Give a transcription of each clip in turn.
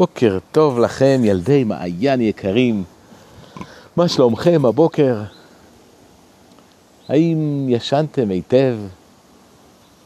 בוקר טוב לכם, ילדי מעיין יקרים. מה שלומכם הבוקר? האם ישנתם היטב?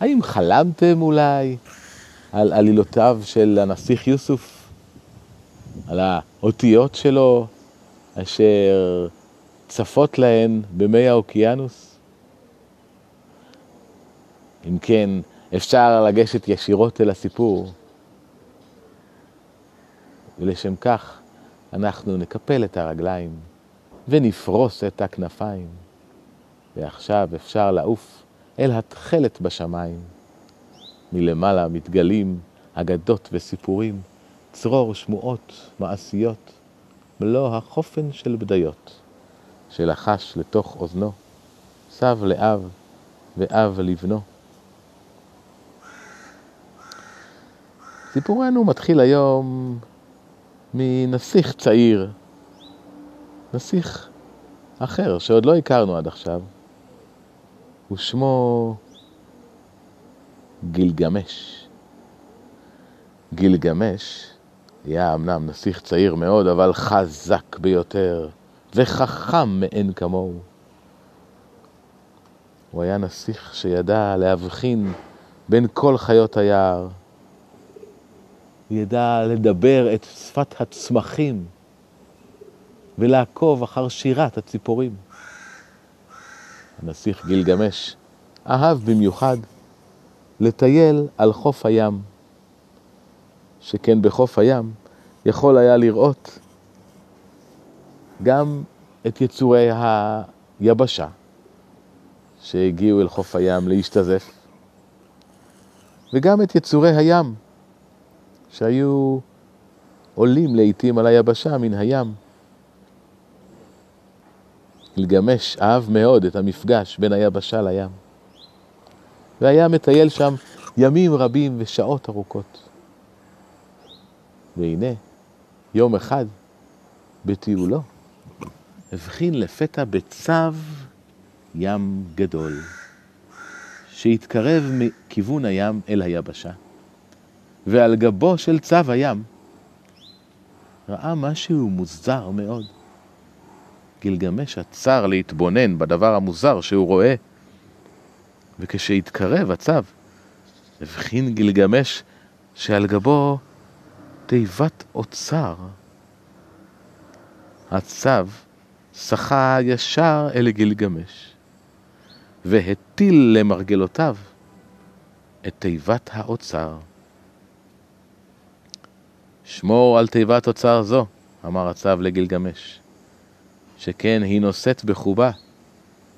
האם חלמתם אולי על עלילותיו של הנסיך יוסוף? על האותיות שלו אשר צפות להן במי האוקיינוס? אם כן, אפשר לגשת ישירות אל הסיפור. ולשם כך אנחנו נקפל את הרגליים ונפרוס את הכנפיים. ועכשיו אפשר לעוף אל התכלת בשמיים. מלמעלה מתגלים אגדות וסיפורים, צרור שמועות מעשיות, מלוא החופן של בדיות, שלחש לתוך אוזנו, סב לאב ואב לבנו. סיפורנו מתחיל היום מנסיך צעיר, נסיך אחר שעוד לא הכרנו עד עכשיו, ושמו גילגמש. גילגמש היה אמנם נסיך צעיר מאוד, אבל חזק ביותר וחכם מאין כמוהו. הוא היה נסיך שידע להבחין בין כל חיות היער, ידע לדבר את שפת הצמחים ולעקוב אחר שירת הציפורים. הנסיך גילגמש אהב במיוחד לטייל על חוף הים, שכן בחוף הים יכול היה לראות גם את יצורי היבשה שהגיעו אל חוף הים להשתזף, וגם את יצורי הים שהיו עולים לעתים על היבשה מן הים. גילגמש אהב מאוד את המפגש בין היבשה לים, והיה מטייל שם ימים רבים ושעות ארוכות. והנה, יום אחד, בטיולו, הבחין לפתע בצו ים גדול, שהתקרב מכיוון הים אל היבשה. ועל גבו של צו הים ראה משהו מוזר מאוד. גילגמש עצר להתבונן בדבר המוזר שהוא רואה, וכשהתקרב הצו, הבחין גילגמש שעל גבו תיבת אוצר. הצו שחה ישר אל גילגמש, והטיל למרגלותיו את תיבת האוצר. שמור על תיבת אוצר זו, אמר הצו לגילגמש, שכן היא נושאת בחובה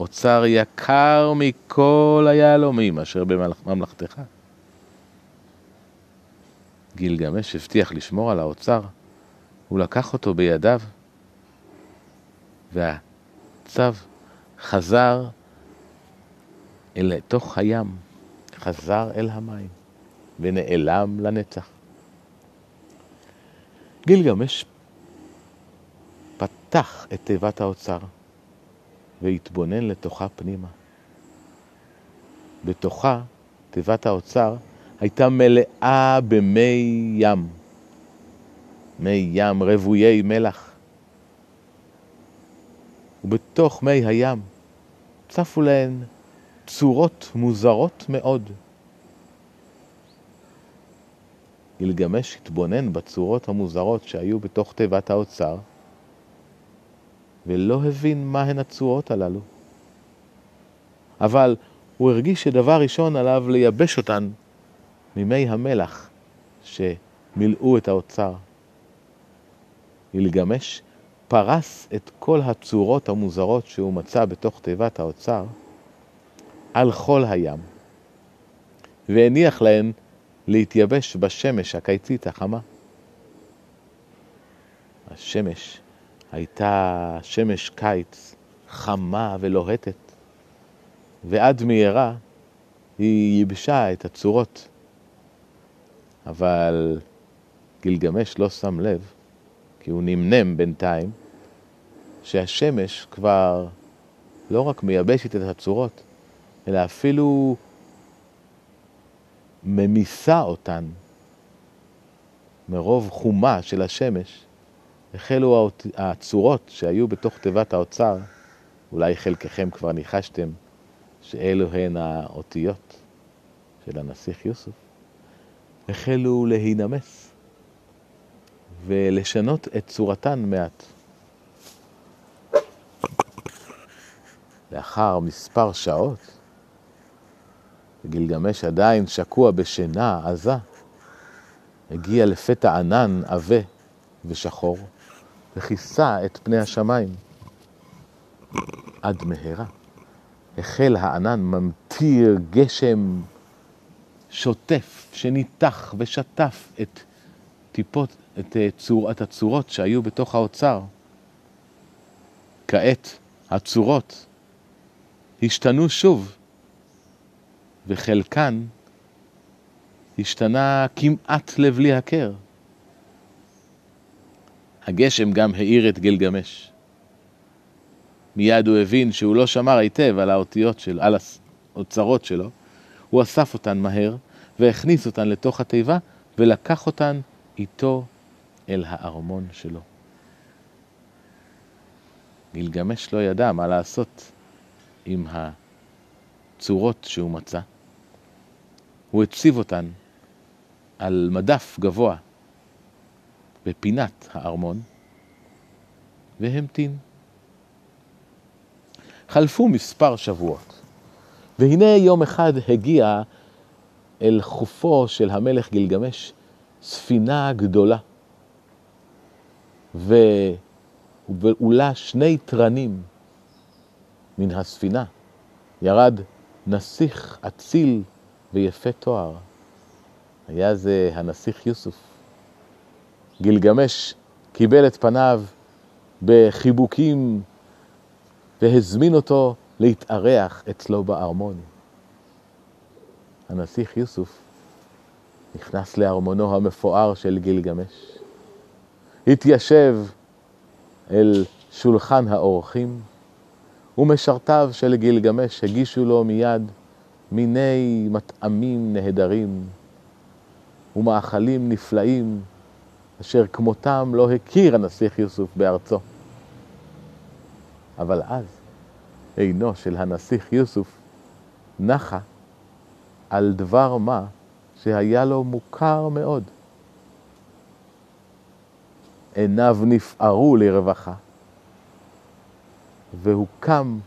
אוצר יקר מכל היהלומים אשר בממלכתך. גילגמש הבטיח לשמור על האוצר, הוא לקח אותו בידיו, והצו חזר אל תוך הים, חזר אל המים, ונעלם לנצח. גילגמש פתח את תיבת האוצר והתבונן לתוכה פנימה. בתוכה, תיבת האוצר, הייתה מלאה במי ים, מי ים רוויי מלח. ובתוך מי הים צפו להן צורות מוזרות מאוד. גילגמש התבונן בצורות המוזרות שהיו בתוך תיבת האוצר, ולא הבין מה הן הצורות הללו. אבל הוא הרגיש שדבר ראשון עליו לייבש אותן ממי המלח שמילאו את האוצר. גילגמש פרס את כל הצורות המוזרות שהוא מצא בתוך תיבת האוצר על חול הים, והניח להן להתייבש בשמש הקיצית החמה. השמש הייתה שמש קיץ חמה ולוהטת, ועד מהרה היא ייבשה את הצורות. אבל גילגמש לא שם לב, כי הוא נמנם בינתיים, שהשמש כבר לא רק מייבשת את הצורות, אלא אפילו ממיסה אותן מרוב חומה של השמש, החלו הצורות שהיו בתוך תיבת האוצר, אולי חלקכם כבר ניחשתם שאלו הן האותיות של הנסיך יוסף, החלו להינמס ולשנות את צורתן מעט. לאחר מספר שעות, גילגמש עדיין שקוע בשינה עזה, הגיע לפתע ענן עבה ושחור, וכיסה את פני השמיים. עד מהרה החל הענן ממטיר גשם שוטף שניתח ושטף את טיפות, את, אה, צור, את הצורות שהיו בתוך האוצר. כעת הצורות השתנו שוב, וחלקן השתנה כמעט לבלי הכר. הגשם גם האיר את גלגמש. מיד הוא הבין שהוא לא שמר היטב על האותיות של, על האוצרות שלו. הוא אסף אותן מהר והכניס אותן לתוך התיבה ולקח אותן איתו אל הארמון שלו. גלגמש לא ידע מה לעשות עם הצורות שהוא מצא. הוא הציב אותן על מדף גבוה בפינת הארמון והמתין. חלפו מספר שבועות, והנה יום אחד הגיע אל חופו של המלך גילגמש ספינה גדולה, ובעולה שני תרנים מן הספינה ירד נסיך אציל ויפה תואר. היה זה הנסיך יוסוף. גילגמש קיבל את פניו בחיבוקים והזמין אותו להתארח אצלו בארמון. הנסיך יוסוף נכנס לארמונו המפואר של גילגמש, התיישב אל שולחן האורחים, ומשרתיו של גילגמש הגישו לו מיד מיני מטעמים נהדרים ומאכלים נפלאים אשר כמותם לא הכיר הנסיך יוסוף בארצו. אבל אז עינו של הנסיך יוסוף נחה על דבר מה שהיה לו מוכר מאוד. עיניו נפערו לרווחה, והוא קם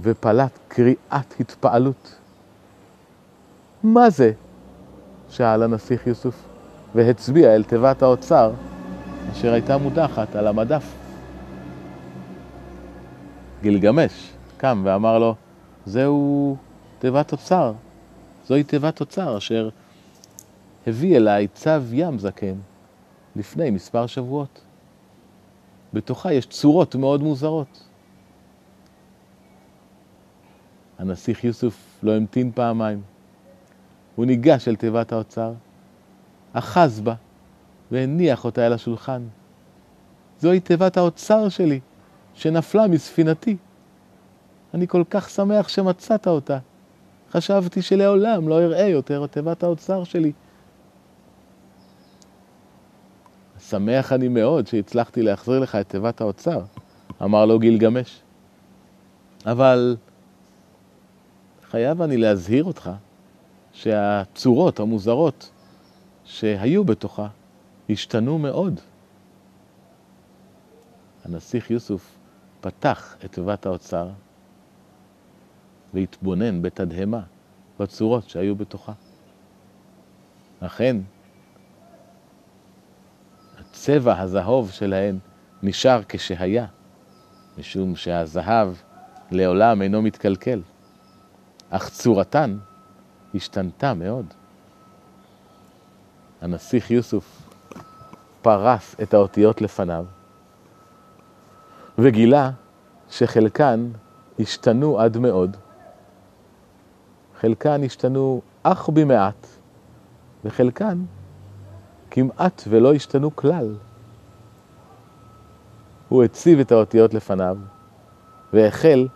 ופלט קריאת התפעלות. מה זה? שאל הנסיך יוסוף, והצביע אל תיבת האוצר, אשר הייתה מודחת על המדף. גילגמש קם ואמר לו, זהו תיבת אוצר, זוהי תיבת אוצר אשר הביא אליי צו ים זקן לפני מספר שבועות. בתוכה יש צורות מאוד מוזרות. הנסיך יוסוף לא המתין פעמיים. הוא ניגש אל תיבת האוצר, אחז בה והניח אותה אל השולחן. זוהי תיבת האוצר שלי, שנפלה מספינתי. אני כל כך שמח שמצאת אותה. חשבתי שלעולם לא אראה יותר את תיבת האוצר שלי. שמח אני מאוד שהצלחתי להחזיר לך את תיבת האוצר, אמר לו גילגמש. אבל חייב אני להזהיר אותך שהצורות המוזרות שהיו בתוכה השתנו מאוד. הנסיך יוסוף פתח את תיבת האוצר והתבונן בתדהמה בצורות שהיו בתוכה. אכן, הצבע הזהוב שלהן נשאר כשהיה, משום שהזהב לעולם אינו מתקלקל, אך צורתן השתנתה מאוד. הנסיך יוסוף פרס את האותיות לפניו וגילה שחלקן השתנו עד מאוד, חלקן השתנו אך במעט, וחלקן כמעט ולא השתנו כלל. הוא הציב את האותיות לפניו, והחל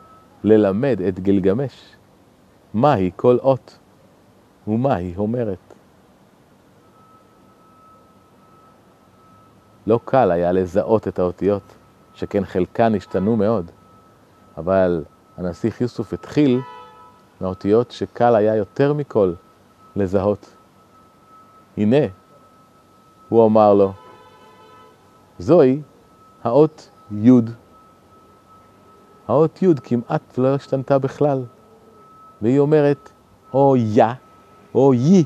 ללמד את גילגמש מהי כל אות ומה היא אומרת. לא קל היה לזהות את האותיות, שכן חלקן השתנו מאוד. אבל הנסיך יוסוף התחיל מהאותיות שקל היה יותר מכל לזהות. הנה, הוא אמר לו, זוהי האות י'. האות י' כמעט לא השתנתה בכלל, והיא אומרת או יא או יי.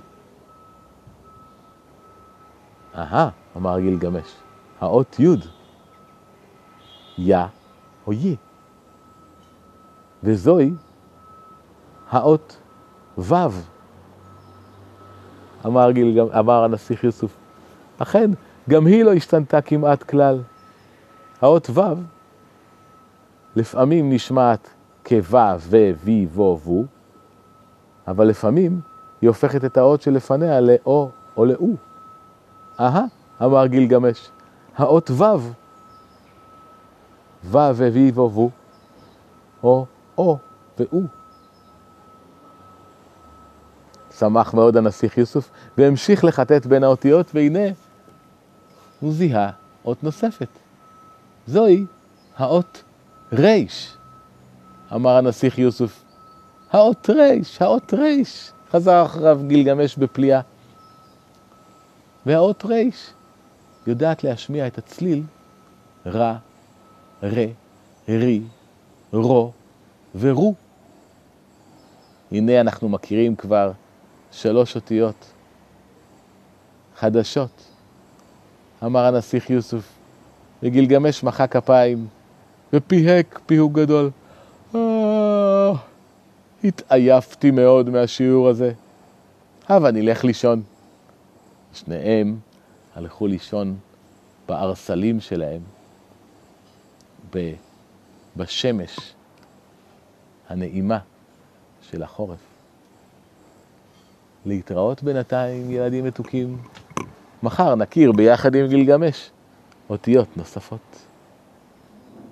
אהה, אמר גילגמש, האות י', יא או יי. וזוהי האות ו', אמר, גילגמש, אמר הנסיך יוסוף. אכן, גם היא לא השתנתה כמעט כלל. האות ו' לפעמים נשמעת כו' ו, וי, וו, וו, אבל לפעמים היא הופכת את האות שלפניה לאו או לאו. אהה, אמר גילגמש, האות ו', ו' וו, וו, או או ואו. שמח מאוד הנסיך יוסף והמשיך לחטט בין האותיות, והנה הוא זיהה אות נוספת. זוהי האות ריש, אמר הנסיך יוסף. האות ריש, האות ריש, חזר אחריו גילגמש בפליאה. והאות ריש יודעת להשמיע את הצליל רע, רה, רי, רו ורו. הנה אנחנו מכירים כבר שלוש אותיות חדשות. אמר הנסיך יוסף, וגילגמש מחא כפיים, ופיהק פיהוק גדול. התעייפתי מאוד מהשיעור הזה. הבה נלך לישון. שניהם הלכו לישון בארסלים שלהם, בשמש הנעימה של החורף. להתראות בינתיים, ילדים מתוקים. מחר נכיר ביחד עם גילגמש אותיות נוספות.